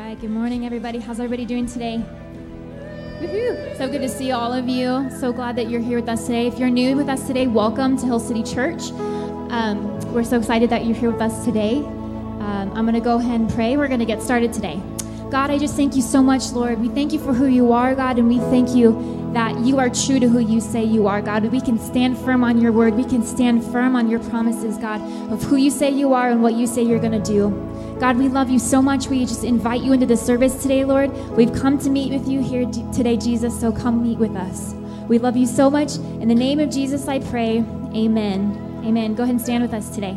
right, good morning, everybody. How's everybody doing today? So good to see all of you. So glad that you're here with us today. If you're new with us today, welcome to Hill City Church. Um, we're so excited that you're here with us today. Um, I'm going to go ahead and pray. We're going to get started today. God, I just thank you so much, Lord. We thank you for who you are, God, and we thank you that you are true to who you say you are, God. We can stand firm on your word. We can stand firm on your promises, God, of who you say you are and what you say you're going to do. God, we love you so much. We just invite you into the service today, Lord. We've come to meet with you here today, Jesus, so come meet with us. We love you so much. In the name of Jesus, I pray. Amen. Amen. Go ahead and stand with us today.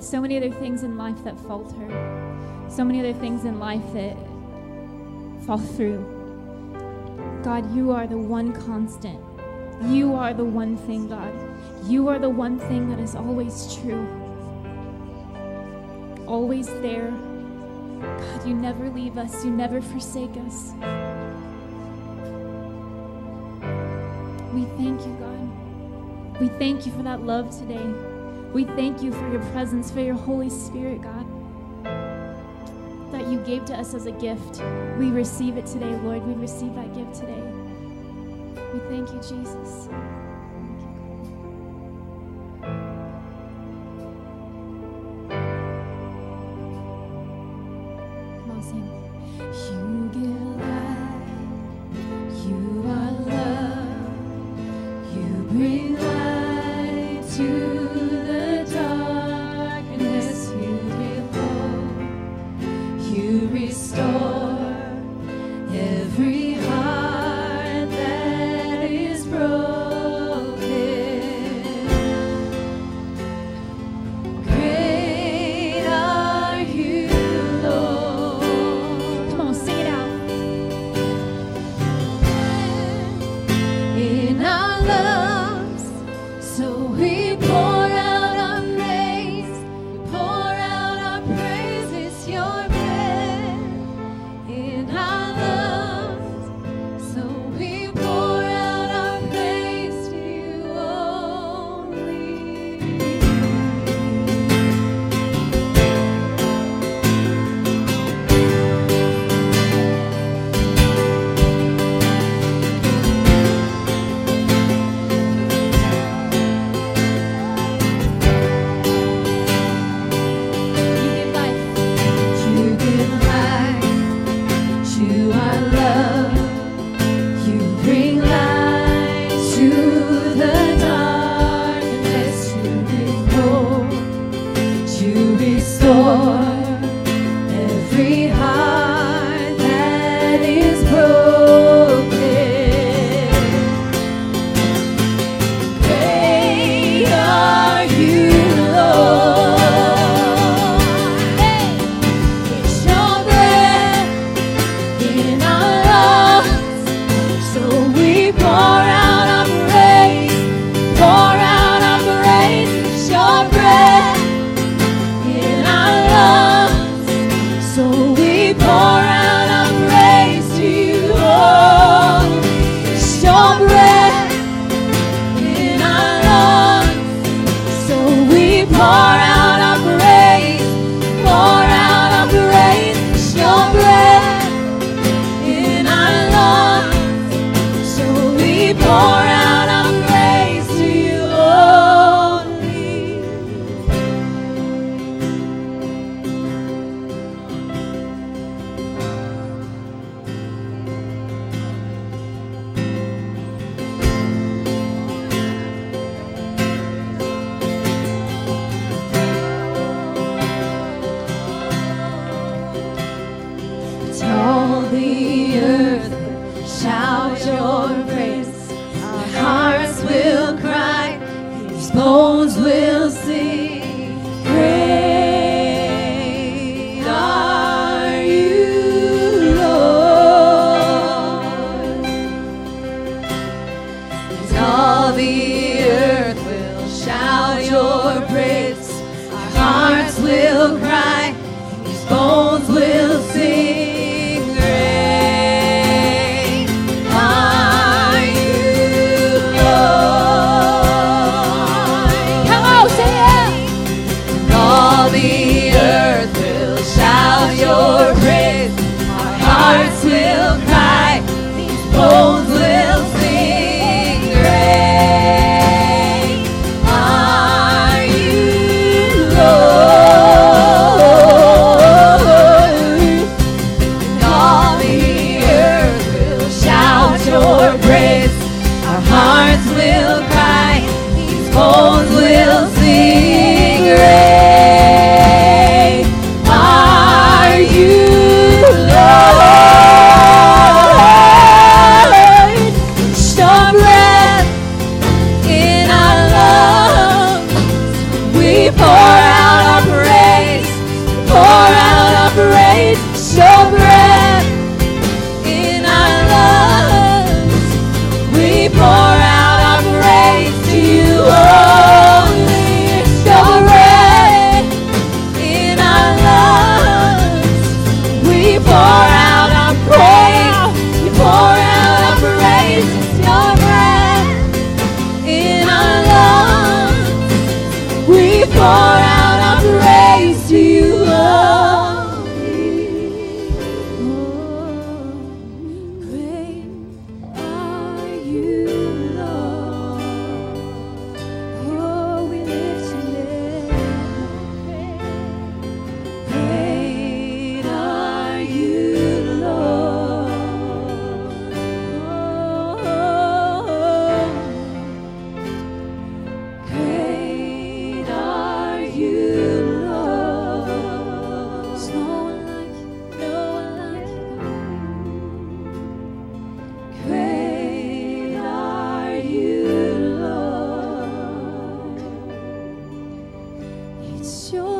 so many other things in life that falter, so many other things in life that fall through. God, you are the one constant. You are the one thing, God. You are the one thing that is always true, always there. God, you never leave us, you never forsake us. We thank you, God. We thank you for that love today. We thank you for your presence, for your Holy Spirit, God, that you gave to us as a gift. We receive it today, Lord. We receive that gift today. We thank you, Jesus. love.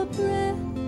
breath.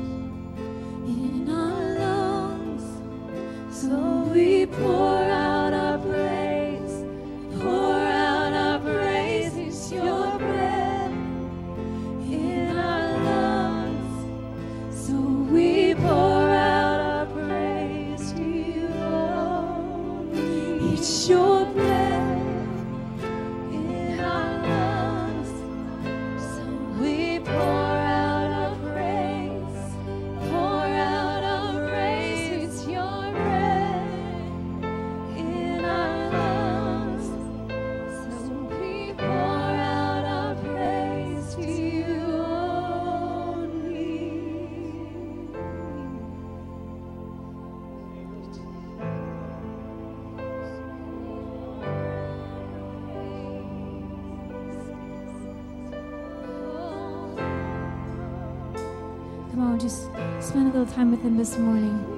Spend a little time with Him this morning.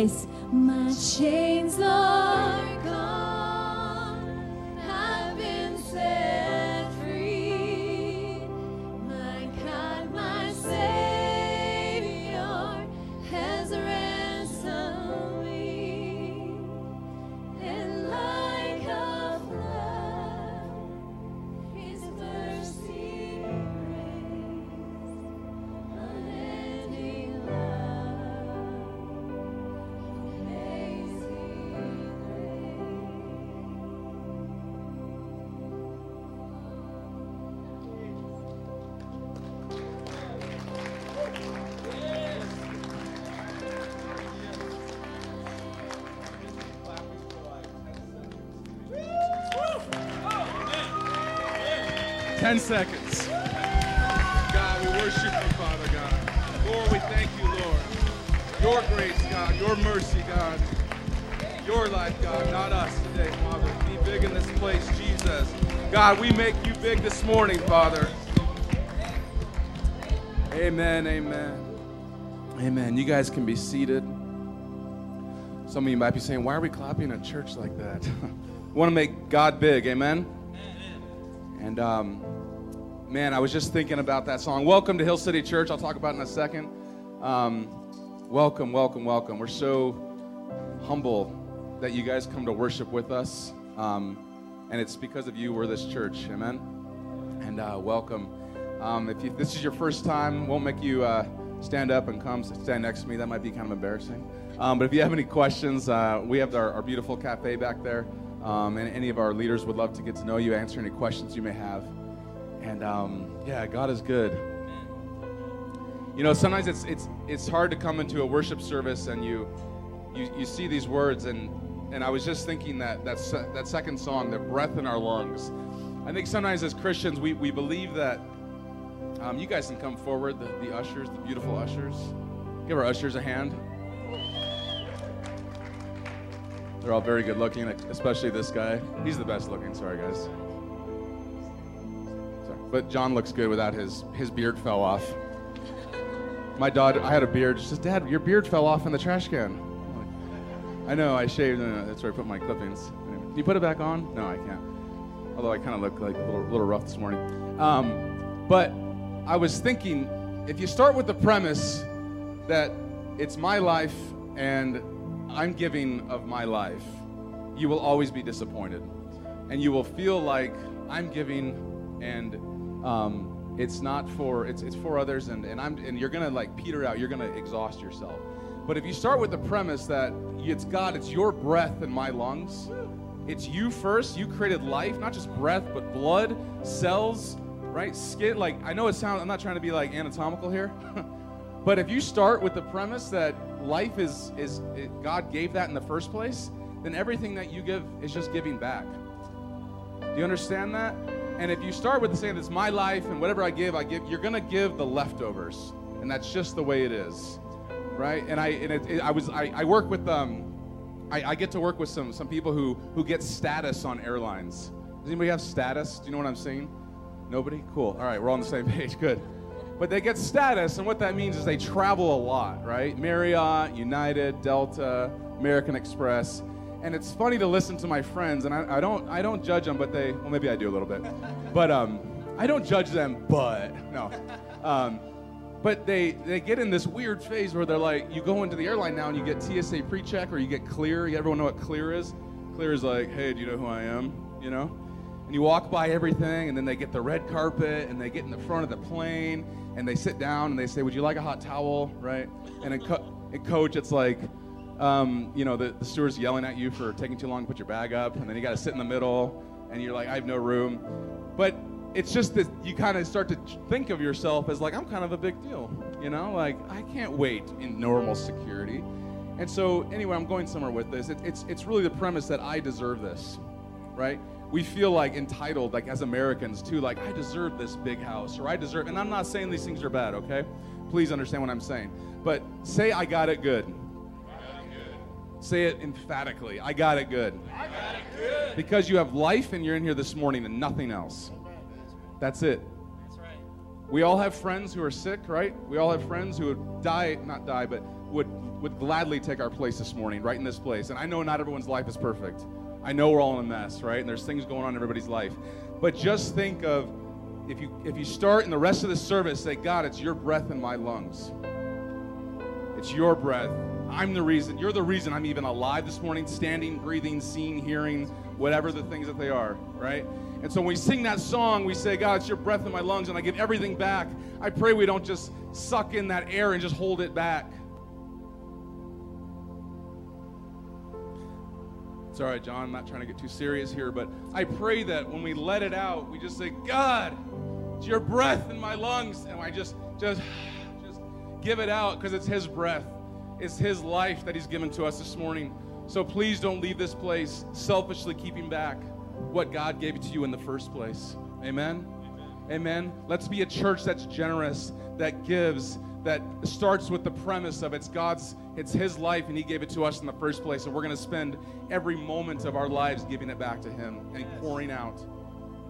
pues seconds. God, we worship you, Father God. Lord, we thank you, Lord. Your grace, God, your mercy, God. Your life, God, not us today, Father. Be big in this place, Jesus. God, we make you big this morning, Father. Amen, amen. Amen. You guys can be seated. Some of you might be saying, why are we clapping at church like that? we want to make God big, amen? And um, man, I was just thinking about that song. Welcome to Hill City Church. I'll talk about it in a second. Um, welcome, welcome, welcome. We're so humble that you guys come to worship with us. Um, and it's because of you we're this church. Amen. And uh, welcome. Um, if you, this is your first time, won't make you uh, stand up and come stand next to me. That might be kind of embarrassing. Um, but if you have any questions, uh, we have our, our beautiful cafe back there. Um, and any of our leaders would love to get to know you, answer any questions you may have. And um, yeah, God is good. You know, sometimes it's it's it's hard to come into a worship service and you you, you see these words and and I was just thinking that that se- that second song, the breath in our lungs. I think sometimes as Christians we, we believe that um, you guys can come forward, the, the ushers, the beautiful ushers. Give our ushers a hand. They're all very good looking, especially this guy. He's the best looking. Sorry, guys. But John looks good without his his beard fell off. My daughter, I had a beard. She says, "Dad, your beard fell off in the trash can." Like, I know. I shaved. and that's where I put my clippings. Can you put it back on? No, I can't. Although I kind of look like a little, little rough this morning. Um, but I was thinking, if you start with the premise that it's my life and I'm giving of my life, you will always be disappointed. And you will feel like I'm giving and um, it's not for it's, it's for others and, and I'm and you're gonna like peter out, you're gonna exhaust yourself. But if you start with the premise that it's God, it's your breath in my lungs, it's you first, you created life, not just breath, but blood, cells, right? Skin, like I know it sounds I'm not trying to be like anatomical here. But if you start with the premise that life is is it, God gave that in the first place, then everything that you give is just giving back. Do you understand that? And if you start with the saying it's my life and whatever I give, I give, you're gonna give the leftovers, and that's just the way it is, right? And I and it, it, I was I, I work with um I, I get to work with some some people who who get status on airlines. Does anybody have status? Do you know what I'm saying? Nobody? Cool. All right, we're on the same page. Good but they get status, and what that means is they travel a lot, right? Marriott, United, Delta, American Express, and it's funny to listen to my friends, and I, I don't, I don't judge them, but they, well, maybe I do a little bit, but um, I don't judge them, but no, um, but they, they get in this weird phase where they're like, you go into the airline now and you get TSA pre-check or you get clear. You everyone know what clear is? Clear is like, hey, do you know who I am? You know, and you walk by everything, and then they get the red carpet, and they get in the front of the plane, and they sit down, and they say, "Would you like a hot towel?" Right? And in, co- in coach, it's like, um, you know, the, the steward's yelling at you for taking too long to put your bag up, and then you got to sit in the middle, and you're like, "I have no room," but it's just that you kind of start to think of yourself as like, "I'm kind of a big deal," you know, like I can't wait in normal security. And so, anyway, I'm going somewhere with this. It, it's it's really the premise that I deserve this, right? we feel like entitled, like as Americans, too, like I deserve this big house, or I deserve, and I'm not saying these things are bad, okay? Please understand what I'm saying. But say I got it good. Say it emphatically. I got it good. I got it good. Because you have life and you're in here this morning and nothing else. That's it. That's right. We all have friends who are sick, right? We all have friends who would die, not die, but would, would gladly take our place this morning, right in this place. And I know not everyone's life is perfect. I know we're all in a mess, right? And there's things going on in everybody's life. But just think of if you if you start in the rest of the service, say, God, it's your breath in my lungs. It's your breath. I'm the reason. You're the reason I'm even alive this morning, standing, breathing, seeing, hearing, whatever the things that they are, right? And so when we sing that song, we say, God, it's your breath in my lungs, and I give everything back. I pray we don't just suck in that air and just hold it back. It's all right, John. I'm not trying to get too serious here, but I pray that when we let it out, we just say, God, it's your breath in my lungs. And I just, just, just give it out because it's His breath. It's His life that He's given to us this morning. So please don't leave this place selfishly keeping back what God gave to you in the first place. Amen? Amen. Amen. Let's be a church that's generous, that gives, that starts with the premise of it's God's, it's His life, and He gave it to us in the first place. And we're going to spend every moment of our lives giving it back to Him and pouring out.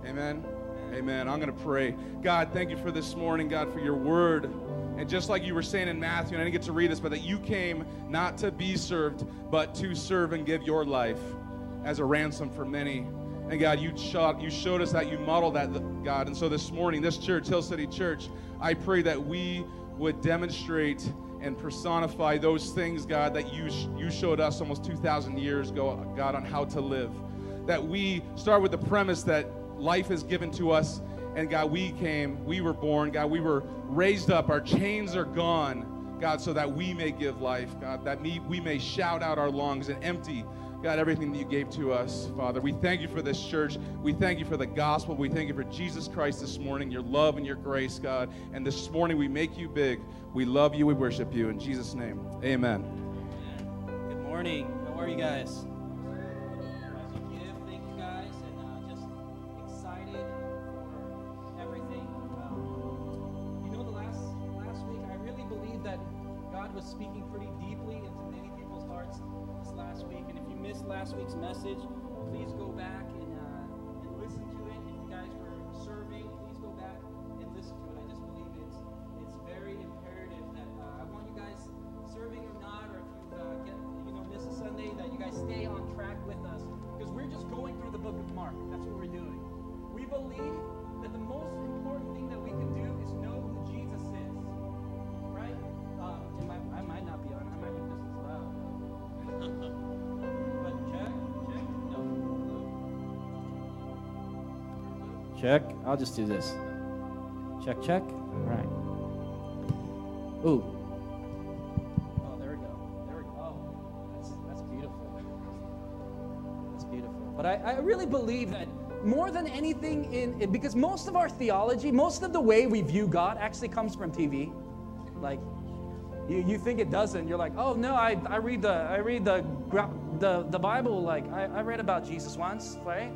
Amen. Amen. I'm going to pray. God, thank you for this morning, God, for your word. And just like you were saying in Matthew, and I didn't get to read this, but that you came not to be served, but to serve and give your life as a ransom for many. And God, you showed, you showed us that, you modeled that, God. And so this morning, this church, Hill City Church, I pray that we would demonstrate and personify those things, God, that you, you showed us almost 2,000 years ago, God, on how to live. That we start with the premise that life is given to us, and God, we came, we were born, God, we were raised up, our chains are gone, God, so that we may give life, God, that we, we may shout out our lungs and empty God, everything that you gave to us, Father. We thank you for this church. We thank you for the gospel. We thank you for Jesus Christ this morning, your love and your grace, God. And this morning we make you big. We love you. We worship you. In Jesus' name, amen. Good morning. How are you guys? Last week's message, please go back Check. I'll just do this. Check, check. All right. Ooh. Oh, there we go. There we go. Oh, that's, that's beautiful. That's beautiful. But I, I really believe that more than anything in because most of our theology, most of the way we view God actually comes from TV. Like you, you think it doesn't. You're like, oh no, I, I read the I read the the, the Bible. Like I, I read about Jesus once, right?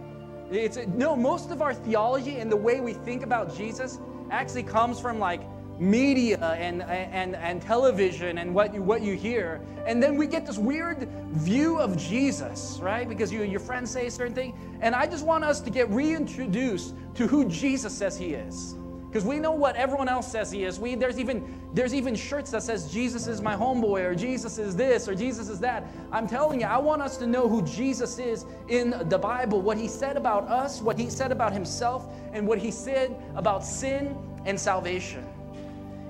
It's no. Most of our theology and the way we think about Jesus actually comes from like media and, and, and television and what you, what you hear. And then we get this weird view of Jesus, right? Because you, your friends say a certain thing. And I just want us to get reintroduced to who Jesus says he is because we know what everyone else says he is. We, there's, even, there's even shirts that says Jesus is my homeboy or Jesus is this or Jesus is that. I'm telling you, I want us to know who Jesus is in the Bible, what he said about us, what he said about himself, and what he said about sin and salvation.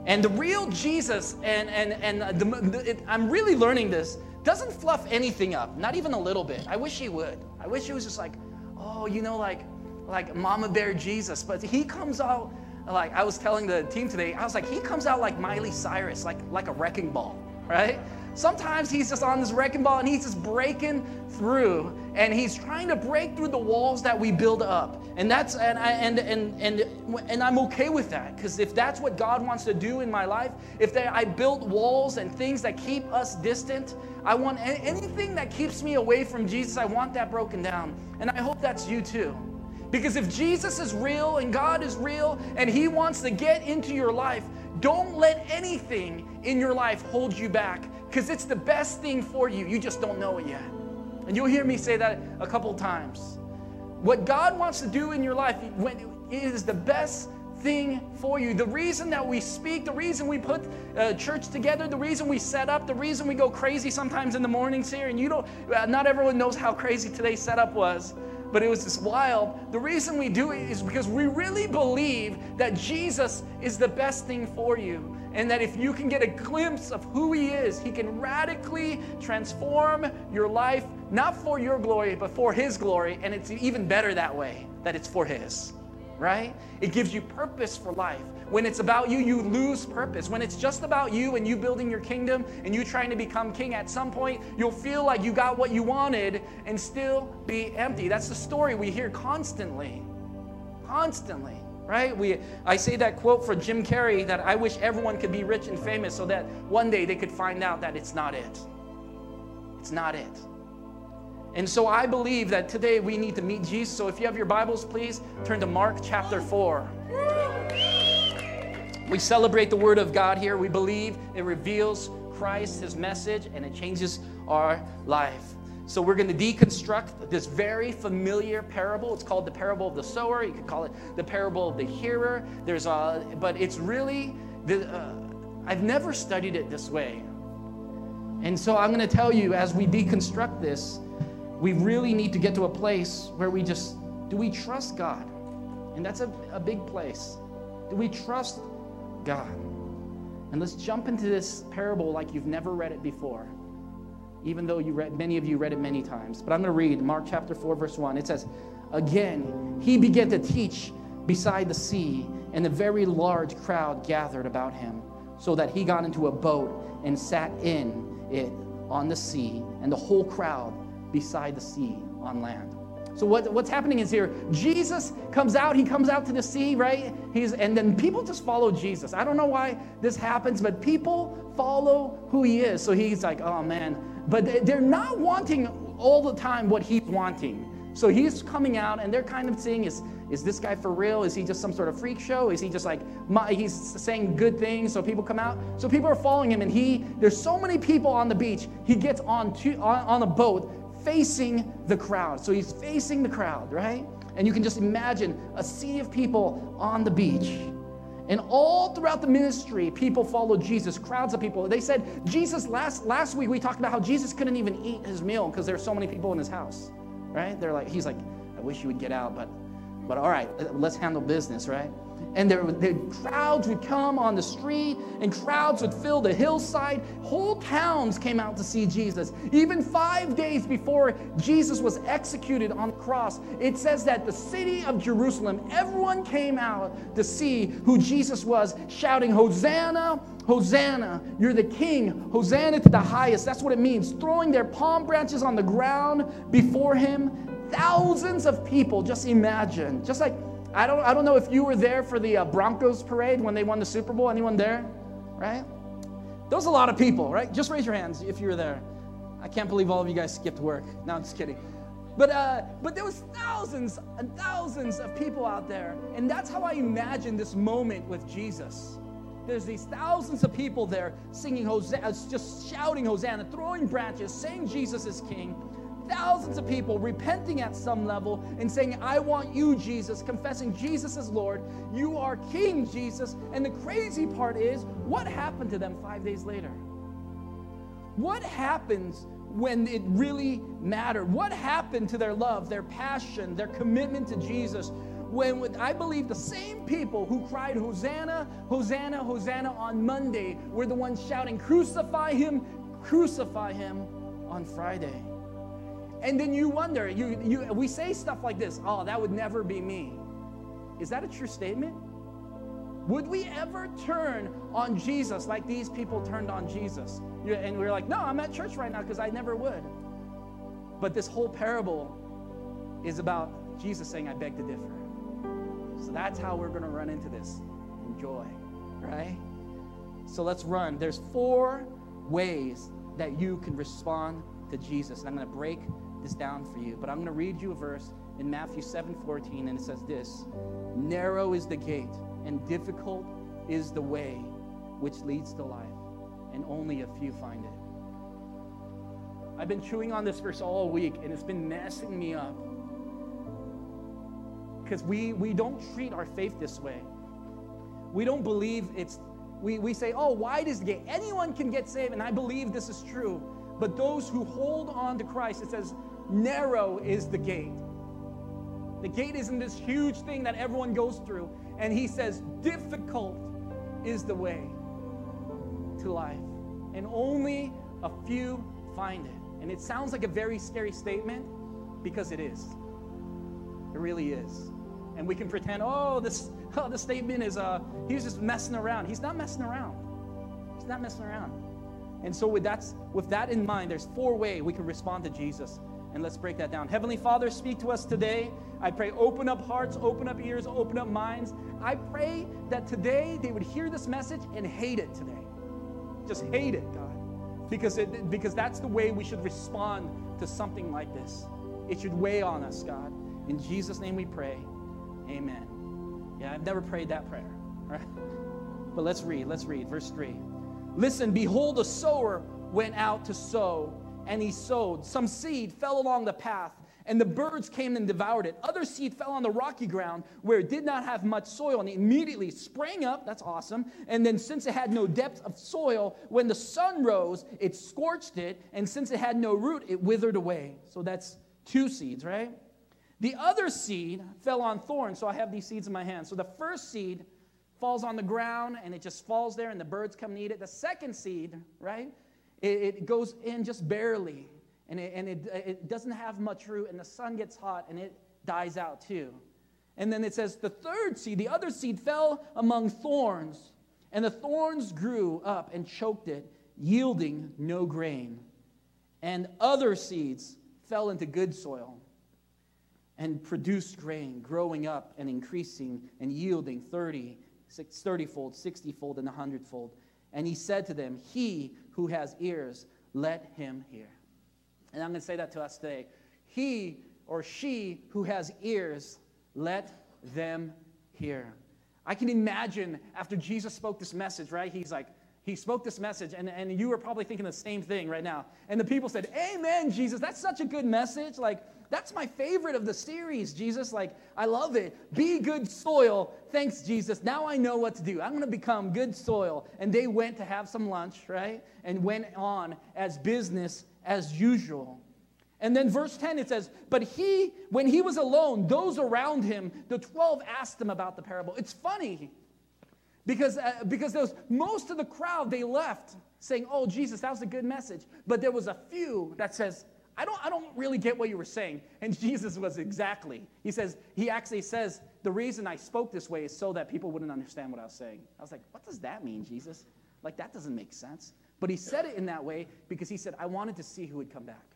And the real Jesus, and, and, and the, the, it, I'm really learning this, doesn't fluff anything up, not even a little bit. I wish he would. I wish he was just like, oh, you know, like, like Mama Bear Jesus. But he comes out like I was telling the team today, I was like, he comes out like Miley Cyrus, like like a wrecking ball, right? Sometimes he's just on this wrecking ball and he's just breaking through and he's trying to break through the walls that we build up. And that's and I, and and and and I'm okay with that because if that's what God wants to do in my life, if they, I built walls and things that keep us distant, I want anything that keeps me away from Jesus, I want that broken down. And I hope that's you too. Because if Jesus is real and God is real and He wants to get into your life, don't let anything in your life hold you back because it's the best thing for you. You just don't know it yet. And you'll hear me say that a couple times. What God wants to do in your life is the best thing for you. The reason that we speak, the reason we put uh, church together, the reason we set up, the reason we go crazy sometimes in the mornings here, and you don't, uh, not everyone knows how crazy today's setup was, but it was just wild. The reason we do it is because we really believe that Jesus is the best thing for you. And that if you can get a glimpse of who He is, He can radically transform your life, not for your glory, but for His glory. And it's even better that way, that it's for His right? It gives you purpose for life. When it's about you, you lose purpose. When it's just about you and you building your kingdom and you trying to become king, at some point you'll feel like you got what you wanted and still be empty. That's the story we hear constantly. Constantly. Right? We I say that quote for Jim Carrey that I wish everyone could be rich and famous so that one day they could find out that it's not it. It's not it. And so I believe that today we need to meet Jesus. So if you have your Bibles, please turn to Mark chapter 4. We celebrate the Word of God here. We believe it reveals Christ, His message, and it changes our life. So we're going to deconstruct this very familiar parable. It's called the parable of the sower. You could call it the parable of the hearer. There's a, but it's really, the, uh, I've never studied it this way. And so I'm going to tell you as we deconstruct this, we really need to get to a place where we just do we trust God? And that's a, a big place. Do we trust God? And let's jump into this parable like you've never read it before, even though you read, many of you read it many times. But I'm going to read Mark chapter 4, verse 1. It says, Again, he began to teach beside the sea, and a very large crowd gathered about him, so that he got into a boat and sat in it on the sea, and the whole crowd beside the sea on land. So what, what's happening is here, Jesus comes out, he comes out to the sea, right? He's and then people just follow Jesus. I don't know why this happens, but people follow who he is. So he's like, oh man. But they're not wanting all the time what he's wanting. So he's coming out and they're kind of seeing is is this guy for real? Is he just some sort of freak show? Is he just like he's saying good things so people come out? So people are following him and he there's so many people on the beach. He gets on to, on, on a boat facing the crowd. So he's facing the crowd, right? And you can just imagine a sea of people on the beach. And all throughout the ministry, people followed Jesus, crowds of people. They said, Jesus, last, last week we talked about how Jesus couldn't even eat his meal because there there's so many people in his house, right? They're like, he's like, I wish you would get out, but, but all right, let's handle business, right? And there, the crowds would come on the street and crowds would fill the hillside whole towns came out to see jesus even five days before jesus was executed on the cross it says that the city of jerusalem everyone came out to see who jesus was shouting hosanna Hosanna, you're the king. Hosanna to the highest. That's what it means. Throwing their palm branches on the ground before him. Thousands of people, just imagine. Just like I don't, I don't know if you were there for the uh, Broncos parade when they won the Super Bowl. Anyone there? Right? There was a lot of people, right? Just raise your hands if you were there. I can't believe all of you guys skipped work. No, I'm just kidding. But, uh, but there was thousands and thousands of people out there. And that's how I imagine this moment with Jesus. There's these thousands of people there singing Hosanna, just shouting Hosanna, throwing branches, saying Jesus is King thousands of people repenting at some level and saying, I want you, Jesus, confessing Jesus as Lord. You are King, Jesus. And the crazy part is, what happened to them five days later? What happens when it really mattered? What happened to their love, their passion, their commitment to Jesus? When I believe the same people who cried, Hosanna, Hosanna, Hosanna on Monday were the ones shouting, Crucify him, crucify him on Friday. And then you wonder, you, you, we say stuff like this oh, that would never be me. Is that a true statement? Would we ever turn on Jesus like these people turned on Jesus? And we're like, no, I'm at church right now because I never would. But this whole parable is about Jesus saying, I beg to differ. So that's how we're going to run into this. Enjoy, right? So let's run. There's four ways that you can respond to Jesus. And I'm going to break this down for you, but I'm going to read you a verse in Matthew 7 14, and it says this Narrow is the gate, and difficult is the way which leads to life, and only a few find it. I've been chewing on this verse all week, and it's been messing me up. Because we, we don't treat our faith this way. We don't believe it's, we, we say, oh, wide is the gate. Anyone can get saved, and I believe this is true. But those who hold on to Christ, it says, narrow is the gate. The gate isn't this huge thing that everyone goes through. And he says, difficult is the way to life. And only a few find it. And it sounds like a very scary statement because it is. It really is. And we can pretend, oh, this, oh, this statement is, uh, he's just messing around. He's not messing around. He's not messing around. And so with that, with that in mind, there's four ways we can respond to Jesus. And let's break that down. Heavenly Father, speak to us today. I pray, open up hearts, open up ears, open up minds. I pray that today they would hear this message and hate it today. Just hate it, God. Because, it, because that's the way we should respond to something like this. It should weigh on us, God. In Jesus' name we pray. Amen. Yeah, I've never prayed that prayer. Right? But let's read. Let's read. Verse 3. Listen, behold, a sower went out to sow, and he sowed. Some seed fell along the path, and the birds came and devoured it. Other seed fell on the rocky ground where it did not have much soil, and it immediately sprang up. That's awesome. And then, since it had no depth of soil, when the sun rose, it scorched it, and since it had no root, it withered away. So that's two seeds, right? The other seed fell on thorns. So I have these seeds in my hand. So the first seed falls on the ground and it just falls there and the birds come and eat it. The second seed, right, it, it goes in just barely and, it, and it, it doesn't have much root and the sun gets hot and it dies out too. And then it says the third seed, the other seed fell among thorns and the thorns grew up and choked it, yielding no grain. And other seeds fell into good soil and produced grain, growing up and increasing and yielding 30, 30 fold, 60 fold, and 100 fold. And he said to them, He who has ears, let him hear. And I'm going to say that to us today. He or she who has ears, let them hear. I can imagine after Jesus spoke this message, right? He's like, he spoke this message, and, and you are probably thinking the same thing right now. And the people said, Amen, Jesus. That's such a good message. Like, that's my favorite of the series, Jesus. Like, I love it. Be good soil. Thanks, Jesus. Now I know what to do. I'm going to become good soil. And they went to have some lunch, right? And went on as business as usual. And then verse 10 it says, But he, when he was alone, those around him, the 12 asked him about the parable. It's funny because, uh, because was, most of the crowd, they left saying, Oh, Jesus, that was a good message. But there was a few that says, I don't, I don't really get what you were saying. And Jesus was exactly. He says, he actually says, the reason I spoke this way is so that people wouldn't understand what I was saying. I was like, what does that mean, Jesus? Like, that doesn't make sense. But he said it in that way because he said, I wanted to see who would come back.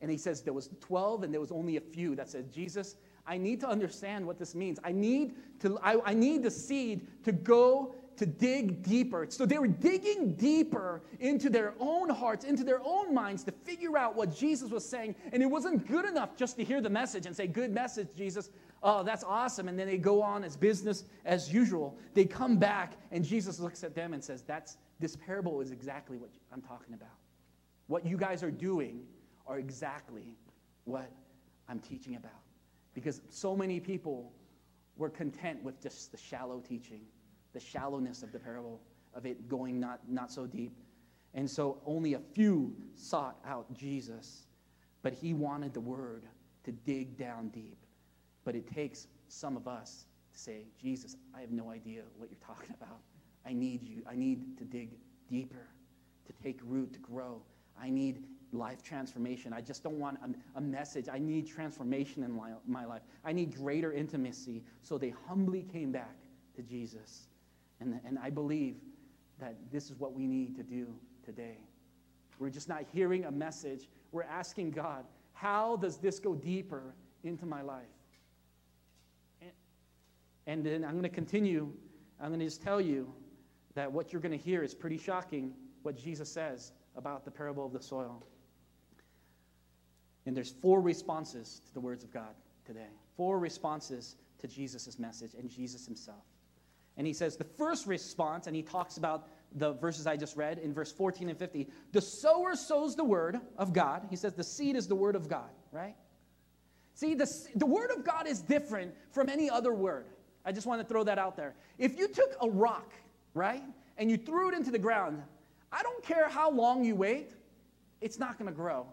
And he says, there was 12 and there was only a few that said, Jesus, I need to understand what this means. I need, to, I, I need the seed to go to dig deeper. So they were digging deeper into their own hearts, into their own minds to figure out what Jesus was saying. And it wasn't good enough just to hear the message and say, Good message, Jesus. Oh, that's awesome. And then they go on as business as usual. They come back, and Jesus looks at them and says, That's this parable is exactly what I'm talking about. What you guys are doing are exactly what I'm teaching about. Because so many people were content with just the shallow teaching the shallowness of the parable, of it going not, not so deep. And so only a few sought out Jesus, but he wanted the word to dig down deep. But it takes some of us to say, Jesus, I have no idea what you're talking about. I need you. I need to dig deeper, to take root, to grow. I need life transformation. I just don't want a, a message. I need transformation in my, my life. I need greater intimacy. So they humbly came back to Jesus. And, and I believe that this is what we need to do today. We're just not hearing a message. We're asking God, how does this go deeper into my life? And, and then I'm going to continue. I'm going to just tell you that what you're going to hear is pretty shocking what Jesus says about the parable of the soil. And there's four responses to the words of God today. Four responses to Jesus' message and Jesus himself. And he says the first response, and he talks about the verses I just read in verse 14 and 50. The sower sows the word of God. He says the seed is the word of God, right? See, the, the word of God is different from any other word. I just want to throw that out there. If you took a rock, right, and you threw it into the ground, I don't care how long you wait, it's not going to grow.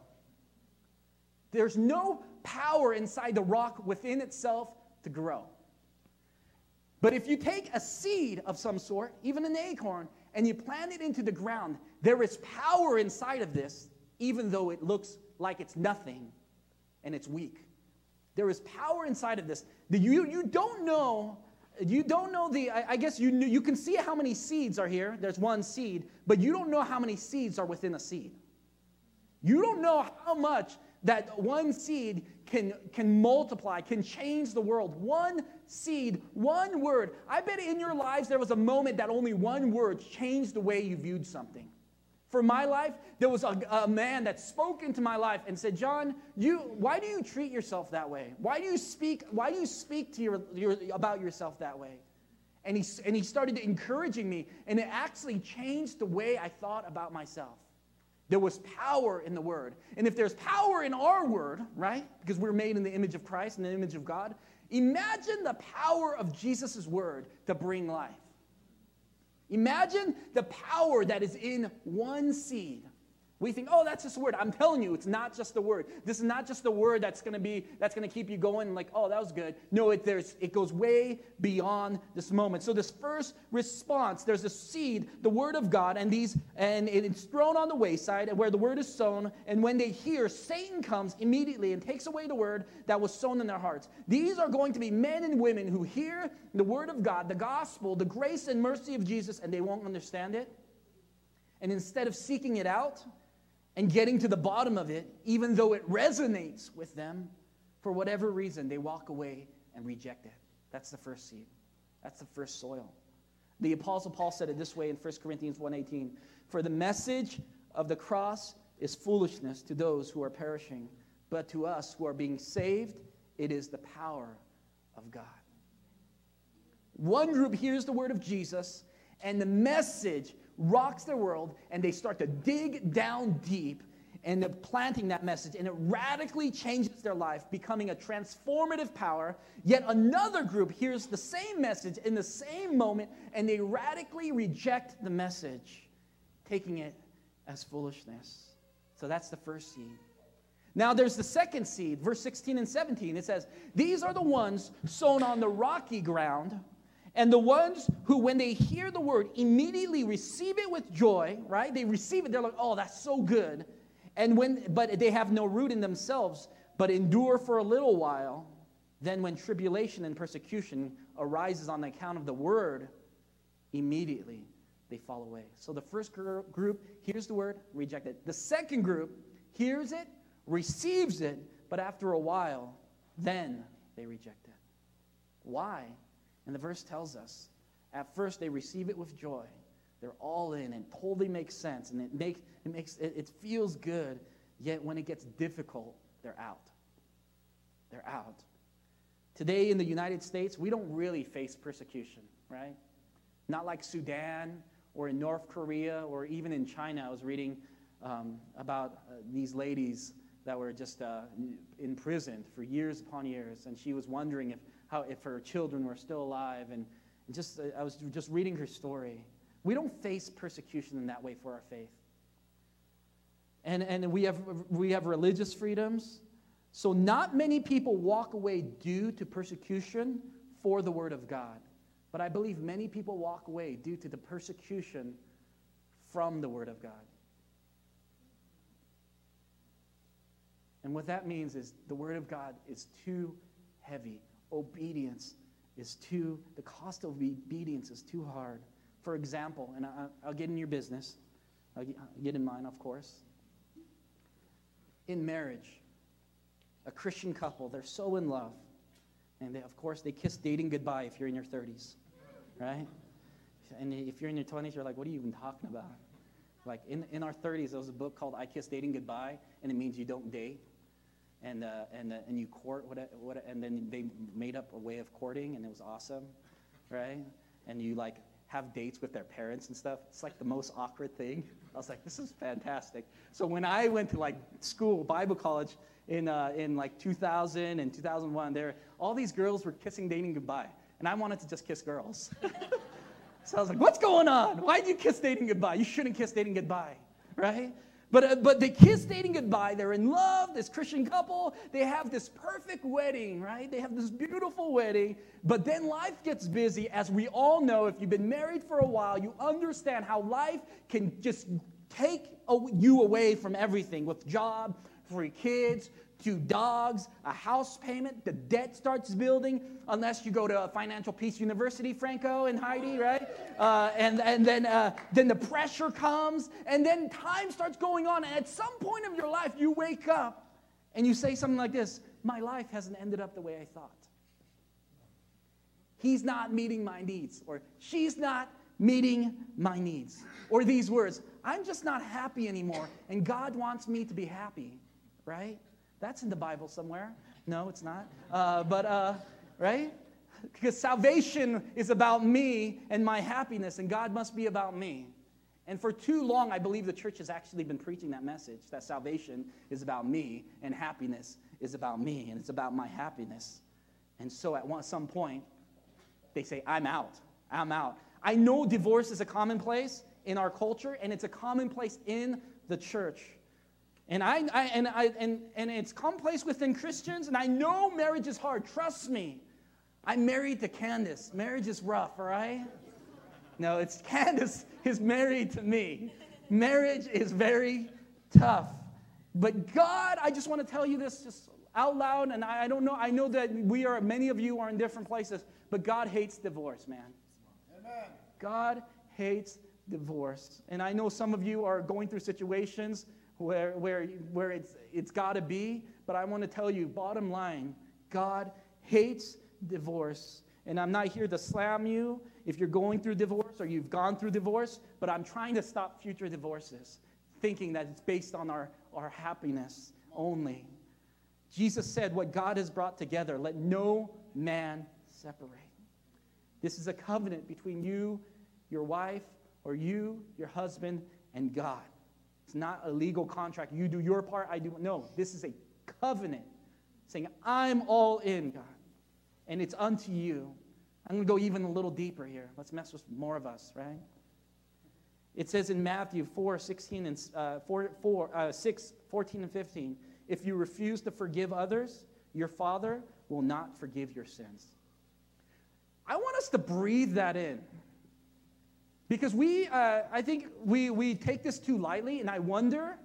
There's no power inside the rock within itself to grow. But if you take a seed of some sort, even an acorn, and you plant it into the ground, there is power inside of this, even though it looks like it's nothing and it's weak. There is power inside of this. You, you don't know, you don't know the, I, I guess you, you can see how many seeds are here. There's one seed, but you don't know how many seeds are within a seed. You don't know how much that one seed can, can multiply, can change the world. One seed, one word. I bet in your lives there was a moment that only one word changed the way you viewed something. For my life, there was a, a, man that spoke into my life and said, John, you, why do you treat yourself that way? Why do you speak, why do you speak to your, your, about yourself that way? And he, and he started encouraging me, and it actually changed the way I thought about myself. There was power in the word. And if there's power in our word, right? Because we're made in the image of Christ and the image of God, imagine the power of Jesus' word to bring life. Imagine the power that is in one seed we think, oh, that's just a word. I'm telling you, it's not just a word. This is not just a word that's going to be that's to keep you going. Like, oh, that was good. No, it there's it goes way beyond this moment. So this first response, there's a seed, the word of God, and these and it's thrown on the wayside, and where the word is sown. And when they hear, Satan comes immediately and takes away the word that was sown in their hearts. These are going to be men and women who hear the word of God, the gospel, the grace and mercy of Jesus, and they won't understand it. And instead of seeking it out and getting to the bottom of it, even though it resonates with them, for whatever reason, they walk away and reject it. That's the first seed. That's the first soil. The apostle Paul said it this way in 1 Corinthians 1:18, "For the message of the cross is foolishness to those who are perishing, but to us who are being saved, it is the power of God." One group hears the word of Jesus, and the message rocks their world, and they start to dig down deep and they're planting that message, and it radically changes their life, becoming a transformative power. Yet another group hears the same message in the same moment, and they radically reject the message, taking it as foolishness. So that's the first seed. Now there's the second seed, verse 16 and 17. It says, These are the ones sown on the rocky ground and the ones who, when they hear the word, immediately receive it with joy, right? They receive it, they're like, oh, that's so good. And when, but they have no root in themselves, but endure for a little while. Then, when tribulation and persecution arises on the account of the word, immediately they fall away. So the first group hears the word, reject it. The second group hears it, receives it, but after a while, then they reject it. Why? And the verse tells us at first they receive it with joy. They're all in and totally makes sense and it makes it makes it, it feels good. Yet when it gets difficult, they're out. They're out. Today in the United States, we don't really face persecution, right? Not like Sudan or in North Korea or even in China. I was reading um, about uh, these ladies that were just uh, imprisoned for years upon years, and she was wondering if how if her children were still alive. And just, I was just reading her story. We don't face persecution in that way for our faith. And, and we, have, we have religious freedoms. So, not many people walk away due to persecution for the Word of God. But I believe many people walk away due to the persecution from the Word of God. And what that means is the Word of God is too heavy obedience is too, the cost of obedience is too hard. For example, and I, will get in your business, I'll get in mine, of course. In marriage, a Christian couple, they're so in love. And they, of course, they kiss dating goodbye if you're in your 30s, right? And if you're in your 20s, you're like, what are you even talking about? Like in, in our 30s, there was a book called I Kiss Dating Goodbye, and it means you don't date and uh, and uh, and you court what what and then they made up a way of courting and it was awesome, right? And you like have dates with their parents and stuff. It's like the most awkward thing. I was like, this is fantastic. So when I went to like school, Bible college in, uh, in like 2000 and 2001, there, all these girls were kissing, dating goodbye. And I wanted to just kiss girls. so I was like, what's going on? Why do you kiss dating goodbye? You shouldn't kiss dating goodbye, right? But, uh, but they kiss dating goodbye. They're in love, this Christian couple. They have this perfect wedding, right? They have this beautiful wedding. But then life gets busy. As we all know, if you've been married for a while, you understand how life can just take you away from everything with job, free kids, to dogs, a house payment, the debt starts building, unless you go to Financial Peace University, Franco and Heidi, right? Uh, and and then, uh, then the pressure comes, and then time starts going on. And at some point of your life, you wake up and you say something like this My life hasn't ended up the way I thought. He's not meeting my needs, or she's not meeting my needs. Or these words I'm just not happy anymore, and God wants me to be happy, right? That's in the Bible somewhere. No, it's not. Uh, but, uh, right? Because salvation is about me and my happiness, and God must be about me. And for too long, I believe the church has actually been preaching that message that salvation is about me and happiness is about me and it's about my happiness. And so at one, some point, they say, I'm out. I'm out. I know divorce is a commonplace in our culture, and it's a commonplace in the church. And, I, I, and, I, and, and it's commonplace within Christians, and I know marriage is hard. Trust me. I'm married to Candace. Marriage is rough, all right? No, it's Candace is married to me. Marriage is very tough. But God, I just want to tell you this just out loud, and I, I don't know, I know that we are, many of you are in different places, but God hates divorce, man. Amen. God hates divorce. And I know some of you are going through situations where, where, where it's, it's got to be. But I want to tell you, bottom line, God hates divorce. And I'm not here to slam you if you're going through divorce or you've gone through divorce, but I'm trying to stop future divorces, thinking that it's based on our, our happiness only. Jesus said, What God has brought together, let no man separate. This is a covenant between you, your wife, or you, your husband, and God. It's not a legal contract. You do your part, I do. No, this is a covenant saying, I'm all in, God. And it's unto you. I'm going to go even a little deeper here. Let's mess with more of us, right? It says in Matthew 4, 16 and uh, 4, 4, uh, 6, 14 and 15, if you refuse to forgive others, your Father will not forgive your sins. I want us to breathe that in. Because we, uh, I think we, we take this too lightly, and I wonder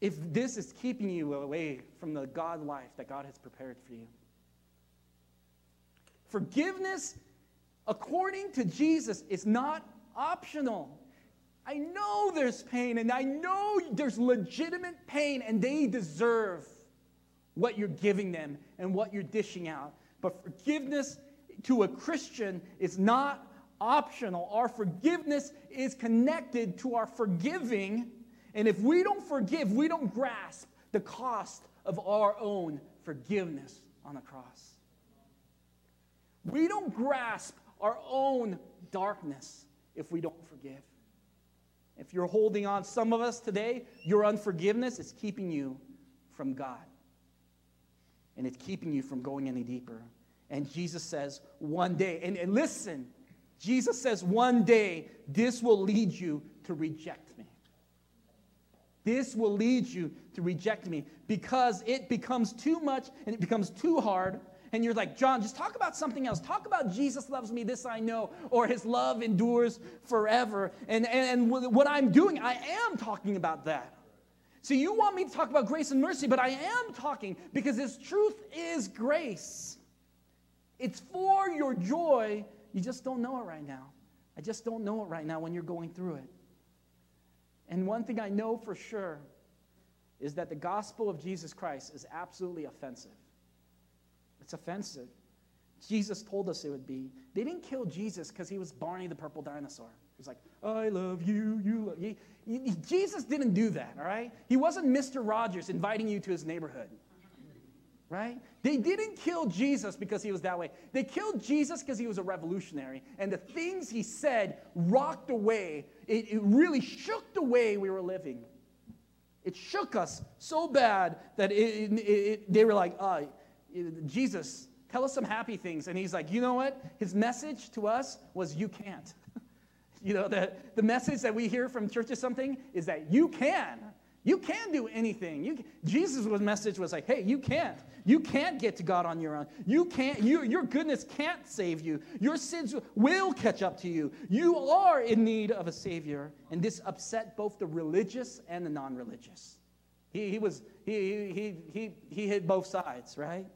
if this is keeping you away from the God life that God has prepared for you. Forgiveness, according to Jesus, is not optional. I know there's pain, and I know there's legitimate pain, and they deserve what you're giving them and what you're dishing out. But forgiveness to a Christian is not optional. Our forgiveness is connected to our forgiving. And if we don't forgive, we don't grasp the cost of our own forgiveness on the cross. We don't grasp our own darkness if we don't forgive. If you're holding on, some of us today, your unforgiveness is keeping you from God. And it's keeping you from going any deeper. And Jesus says, one day, and, and listen, Jesus says, one day this will lead you to reject me. This will lead you to reject me because it becomes too much and it becomes too hard. And you're like, John, just talk about something else. Talk about Jesus loves me, this I know, or his love endures forever. And, and, and what I'm doing, I am talking about that. So you want me to talk about grace and mercy, but I am talking because His truth is grace. It's for your joy you just don't know it right now. I just don't know it right now when you're going through it. And one thing I know for sure is that the gospel of Jesus Christ is absolutely offensive. It's offensive. Jesus told us it would be. They didn't kill Jesus because he was Barney the purple dinosaur. He was like, I love you, you love you. Jesus didn't do that, all right? He wasn't Mr. Rogers inviting you to his neighborhood. Right? They didn't kill Jesus because he was that way. They killed Jesus because he was a revolutionary. And the things he said rocked away, it, it really shook the way we were living. It shook us so bad that it, it, they were like, uh, Jesus, tell us some happy things. And he's like, you know what? His message to us was, you can't. you know, the, the message that we hear from church is something is that you can. You can do anything. You, Jesus' message was like, hey, you can't. You can't get to God on your own. You can't, you, your goodness can't save you. Your sins will catch up to you. You are in need of a Savior. And this upset both the religious and the non religious. He, he, was, he, he, he, he hit both sides, right?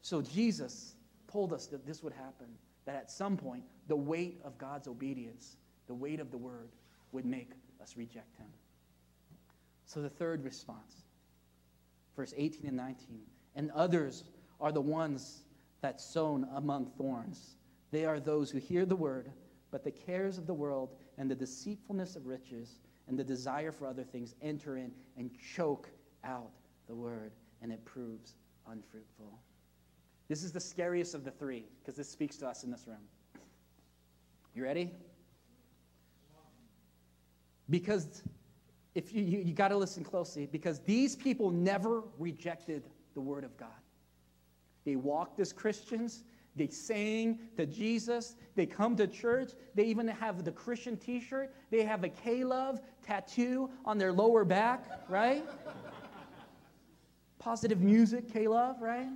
So Jesus told us that this would happen, that at some point, the weight of God's obedience, the weight of the word, would make us reject him. So the third response, verse 18 and 19, and others are the ones that sown among thorns. They are those who hear the word, but the cares of the world and the deceitfulness of riches and the desire for other things enter in and choke out the word, and it proves unfruitful. This is the scariest of the three because this speaks to us in this room. You ready? Because if you, you, you got to listen closely because these people never rejected the word of God. They walked as Christians. They sang to Jesus. They come to church. They even have the Christian t shirt. They have a K Love tattoo on their lower back, right? Positive music, K Love, right?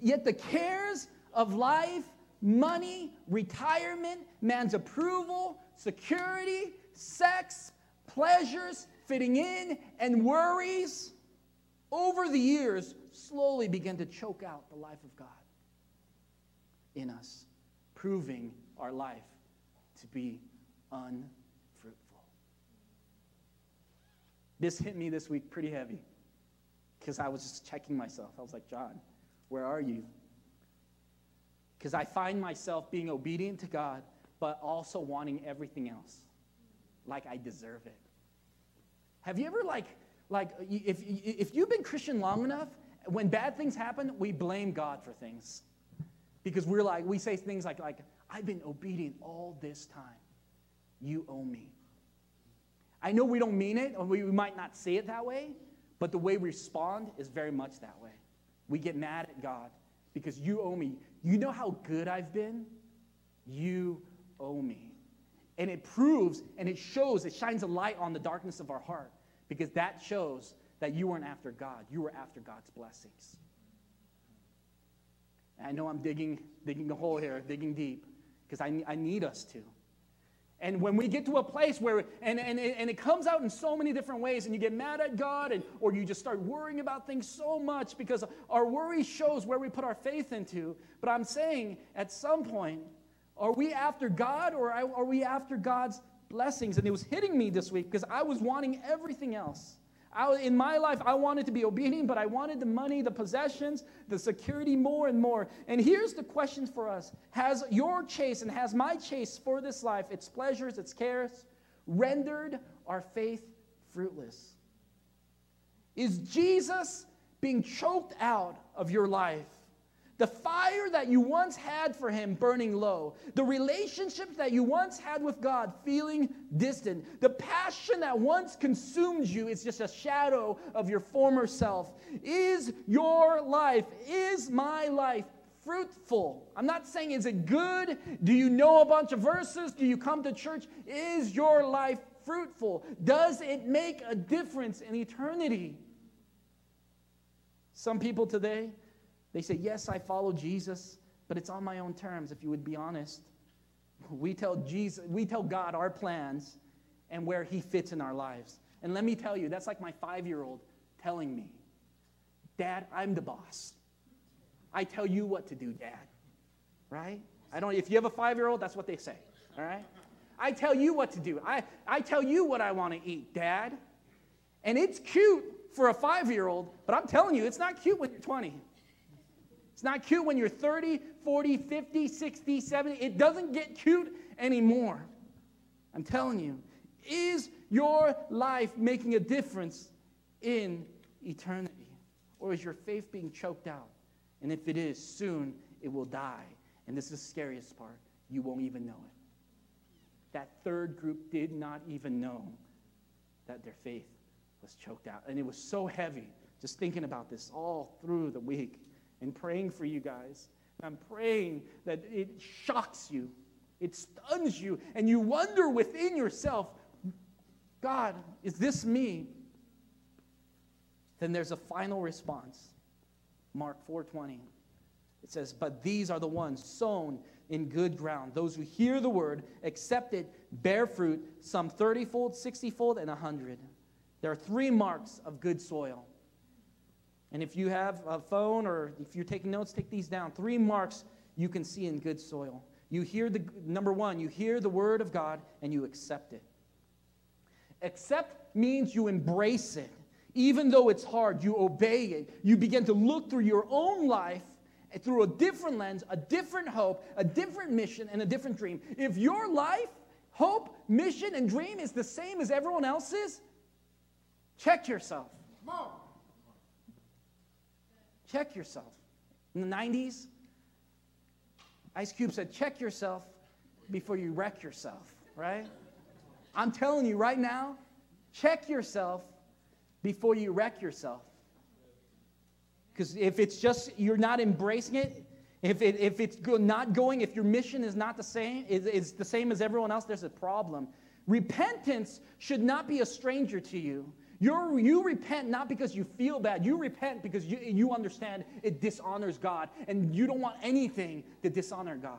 Yet the cares of life, money, retirement, man's approval, security, sex, pleasures, fitting in, and worries over the years slowly begin to choke out the life of God in us, proving our life to be unfruitful. This hit me this week pretty heavy because I was just checking myself. I was like, John, where are you? Because I find myself being obedient to God, but also wanting everything else like I deserve it. Have you ever like like if if you've been Christian long enough, when bad things happen, we blame God for things. Because we're like we say things like like I've been obedient all this time. You owe me. I know we don't mean it, or we might not say it that way, but the way we respond is very much that way. We get mad at God because you owe me. You know how good I've been? You owe me. And it proves and it shows, it shines a light on the darkness of our heart because that shows that you weren't after God. You were after God's blessings. And I know I'm digging, digging a hole here, digging deep, because I, I need us to. And when we get to a place where, and, and, and it comes out in so many different ways, and you get mad at God, and, or you just start worrying about things so much because our worry shows where we put our faith into. But I'm saying at some point, are we after God or are we after God's blessings? And it was hitting me this week because I was wanting everything else. I, in my life, I wanted to be obedient, but I wanted the money, the possessions, the security more and more. And here's the question for us Has your chase and has my chase for this life, its pleasures, its cares, rendered our faith fruitless? Is Jesus being choked out of your life? The fire that you once had for Him burning low, the relationship that you once had with God feeling distant, the passion that once consumed you is just a shadow of your former self. Is your life, is my life fruitful? I'm not saying is it good? Do you know a bunch of verses? Do you come to church? Is your life fruitful? Does it make a difference in eternity? Some people today, they say, Yes, I follow Jesus, but it's on my own terms, if you would be honest. We tell Jesus, we tell God our plans and where He fits in our lives. And let me tell you, that's like my five-year-old telling me, Dad, I'm the boss. I tell you what to do, Dad. Right? I don't if you have a five-year-old, that's what they say. All right? I tell you what to do. I, I tell you what I want to eat, Dad. And it's cute for a five year old, but I'm telling you, it's not cute when you're 20. It's not cute when you're 30, 40, 50, 60, 70. It doesn't get cute anymore. I'm telling you. Is your life making a difference in eternity? Or is your faith being choked out? And if it is, soon it will die. And this is the scariest part you won't even know it. That third group did not even know that their faith was choked out. And it was so heavy just thinking about this all through the week and praying for you guys. I'm praying that it shocks you, it stuns you, and you wonder within yourself, God, is this me? Then there's a final response. Mark 4:20. It says, "But these are the ones sown in good ground, those who hear the word, accept it, bear fruit, some 30-fold, 60-fold, and 100." There are three marks of good soil. And if you have a phone or if you're taking notes, take these down. Three marks you can see in good soil. You hear the number one, you hear the word of God and you accept it. Accept means you embrace it. Even though it's hard, you obey it. You begin to look through your own life eh, through a different lens, a different hope, a different mission, and a different dream. If your life, hope, mission, and dream is the same as everyone else's, check yourself. Check yourself. In the 90s, Ice Cube said, check yourself before you wreck yourself, right? I'm telling you right now, check yourself before you wreck yourself. Because if it's just, you're not embracing it, if, it, if it's not going, if your mission is not the same, it's the same as everyone else, there's a problem. Repentance should not be a stranger to you. You're, you repent not because you feel bad. You repent because you, you understand it dishonors God and you don't want anything to dishonor God.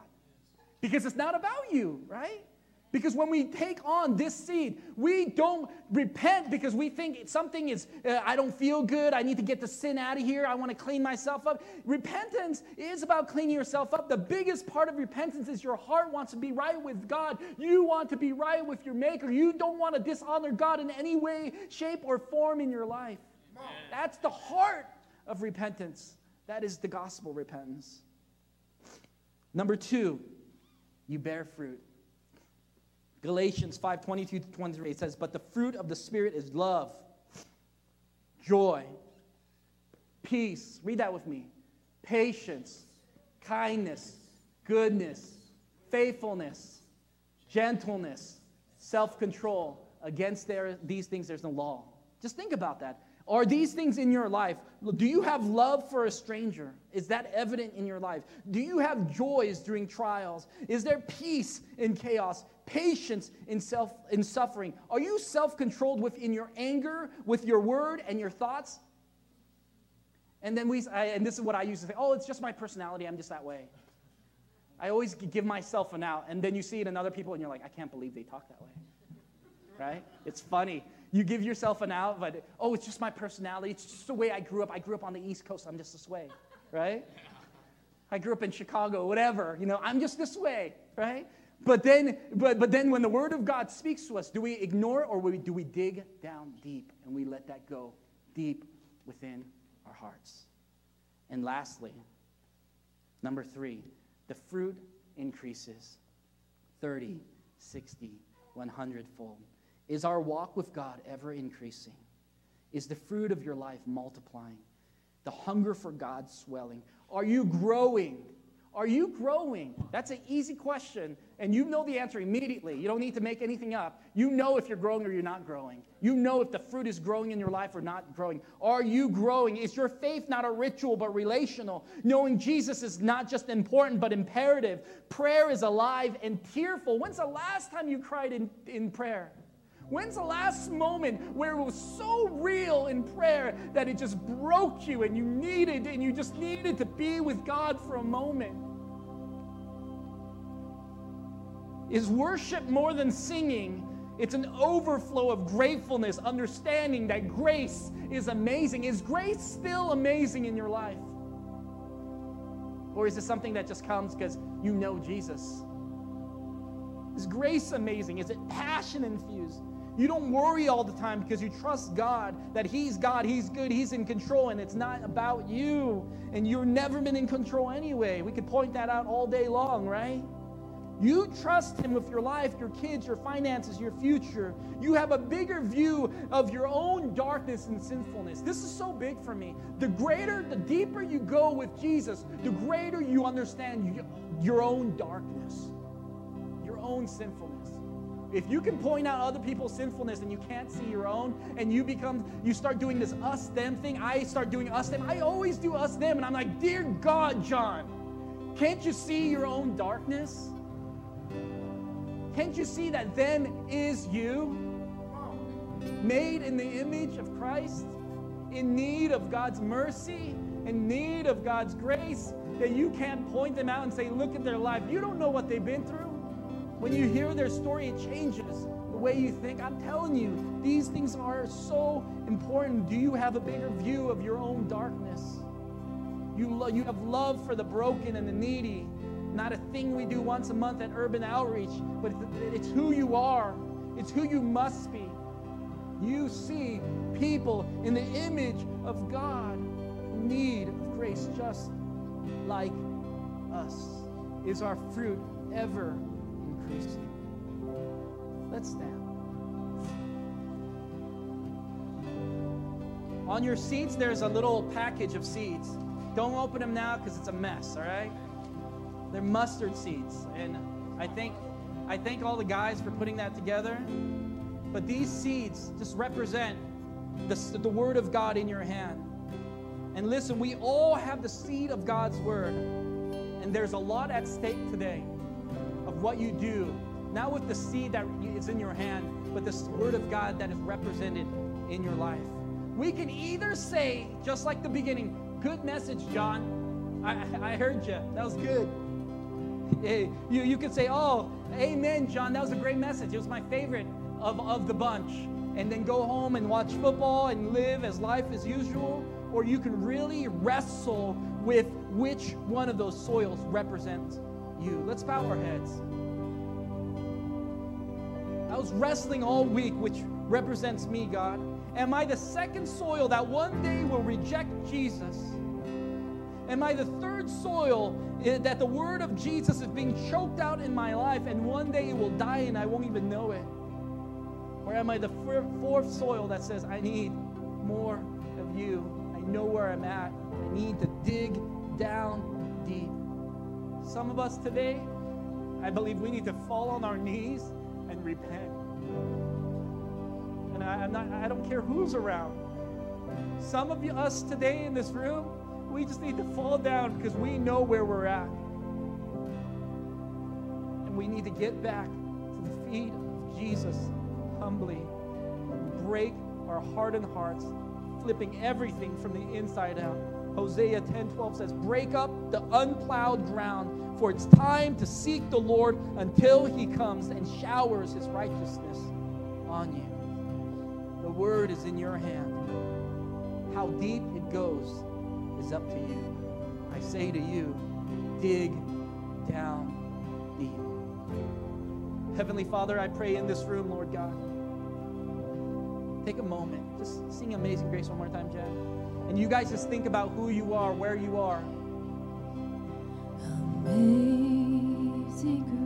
Because it's not about you, right? Because when we take on this seed, we don't repent because we think something is, uh, I don't feel good. I need to get the sin out of here. I want to clean myself up. Repentance is about cleaning yourself up. The biggest part of repentance is your heart wants to be right with God. You want to be right with your Maker. You don't want to dishonor God in any way, shape, or form in your life. That's the heart of repentance. That is the gospel repentance. Number two, you bear fruit. Galatians 5 22 to 23 says, But the fruit of the Spirit is love, joy, peace. Read that with me. Patience, kindness, goodness, faithfulness, gentleness, self control. Against there, these things, there's no law. Just think about that. Are these things in your life? Do you have love for a stranger? Is that evident in your life? Do you have joys during trials? Is there peace in chaos? Patience in self in suffering? Are you self-controlled within your anger, with your word and your thoughts? And then we I, and this is what I used to say, "Oh, it's just my personality. I'm just that way." I always give myself an out, and then you see it in other people, and you're like, "I can't believe they talk that way." Right? It's funny you give yourself an out, but oh, it's just my personality. It's just the way I grew up. I grew up on the East Coast. I'm just this way, right? I grew up in Chicago, whatever. You know, I'm just this way, right? But then, but, but then when the Word of God speaks to us, do we ignore it or we, do we dig down deep and we let that go deep within our hearts? And lastly, number three, the fruit increases 30, 60, 100 fold. Is our walk with God ever increasing? Is the fruit of your life multiplying? The hunger for God swelling? Are you growing? Are you growing? That's an easy question, and you know the answer immediately. You don't need to make anything up. You know if you're growing or you're not growing. You know if the fruit is growing in your life or not growing. Are you growing? Is your faith not a ritual but relational? Knowing Jesus is not just important but imperative. Prayer is alive and tearful. When's the last time you cried in, in prayer? When's the last moment where it was so real in prayer that it just broke you and you needed and you just needed to be with God for a moment? Is worship more than singing? It's an overflow of gratefulness, understanding that grace is amazing. Is grace still amazing in your life? Or is it something that just comes because you know Jesus? Is grace amazing? Is it passion infused? You don't worry all the time because you trust God that He's God, He's good, He's in control, and it's not about you. And you've never been in control anyway. We could point that out all day long, right? You trust Him with your life, your kids, your finances, your future. You have a bigger view of your own darkness and sinfulness. This is so big for me. The greater, the deeper you go with Jesus, the greater you understand your own darkness, your own sinfulness. If you can point out other people's sinfulness and you can't see your own, and you become, you start doing this us them thing, I start doing us them. I always do us them, and I'm like, Dear God, John, can't you see your own darkness? Can't you see that them is you? Made in the image of Christ, in need of God's mercy, in need of God's grace, that you can't point them out and say, Look at their life. You don't know what they've been through. When you hear their story, it changes the way you think. I'm telling you, these things are so important. Do you have a bigger view of your own darkness? You, lo- you have love for the broken and the needy. Not a thing we do once a month at Urban Outreach, but it's who you are. It's who you must be. You see people in the image of God need of grace just like us. Is our fruit ever Let's stand. On your seats, there's a little package of seeds. Don't open them now because it's a mess, all right? They're mustard seeds. And I think I thank all the guys for putting that together. But these seeds just represent the, the word of God in your hand. And listen, we all have the seed of God's word. And there's a lot at stake today what you do, not with the seed that is in your hand, but the word of God that is represented in your life. We can either say, just like the beginning, good message, John. I, I heard you. That was good. You, you could say, oh, amen, John. That was a great message. It was my favorite of, of the bunch. And then go home and watch football and live as life as usual. Or you can really wrestle with which one of those soils represents you. Let's bow our heads. I was wrestling all week, which represents me, God. Am I the second soil that one day will reject Jesus? Am I the third soil eh, that the word of Jesus is being choked out in my life and one day it will die and I won't even know it? Or am I the fourth soil that says, I need more of you? I know where I'm at. I need to dig down deep. Some of us today, I believe we need to fall on our knees and repent. And I, am not, I don't care who's around. Some of us today in this room, we just need to fall down because we know where we're at. And we need to get back to the feet of Jesus humbly, break our hardened hearts, flipping everything from the inside out. Hosea 10:12 says, "Break up the unplowed ground, for it's time to seek the Lord until he comes and showers his righteousness on you." The word is in your hand. How deep it goes is up to you. I say to you, dig down deep. Heavenly Father, I pray in this room, Lord God. Take a moment. Just sing Amazing Grace one more time, Jeff. And you guys just think about who you are, where you are. Amazing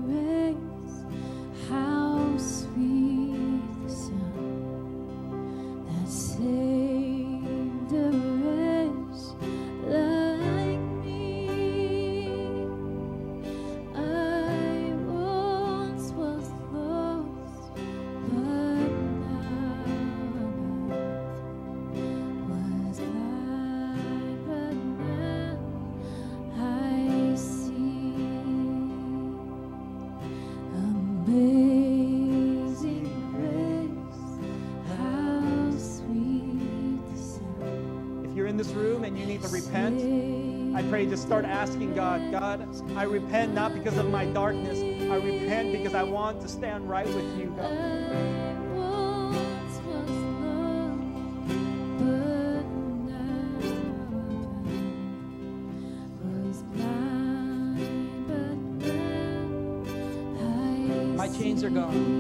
start asking God, God, I repent not because of my darkness. I repent because I want to stand right with you, God. chains are was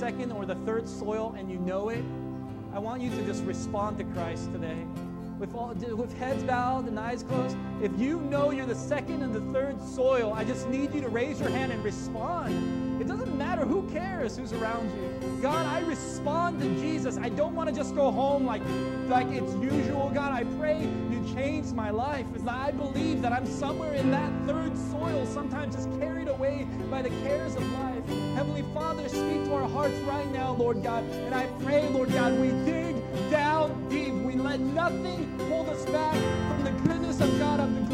second or the third soil and you know it, I want you to just respond to Christ today. With, all, with heads bowed and eyes closed, if you know you're the second and the third soil, I just need you to raise your hand and respond. It doesn't matter who cares who's around you. God, I respond to Jesus. I don't want to just go home like, like it's usual. God, I pray you change my life. I believe that I'm somewhere in that third soil, sometimes just carried away by the cares of life. Heavenly Father, speak to our hearts right now, Lord God. And I pray, Lord God, we dig down deep. We let nothing hold us back from the goodness of God, of the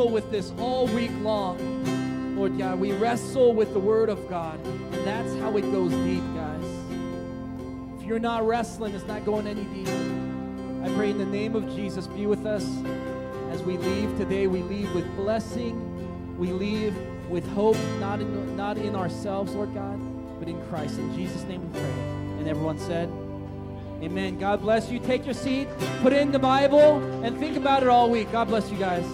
wrestle with this all week long. Lord God, we wrestle with the Word of God. And that's how it goes deep, guys. If you're not wrestling, it's not going any deeper. I pray in the name of Jesus, be with us as we leave today. We leave with blessing. We leave with hope, not in, not in ourselves, Lord God, but in Christ. In Jesus' name we pray. And everyone said, Amen. God bless you. Take your seat, put in the Bible, and think about it all week. God bless you guys.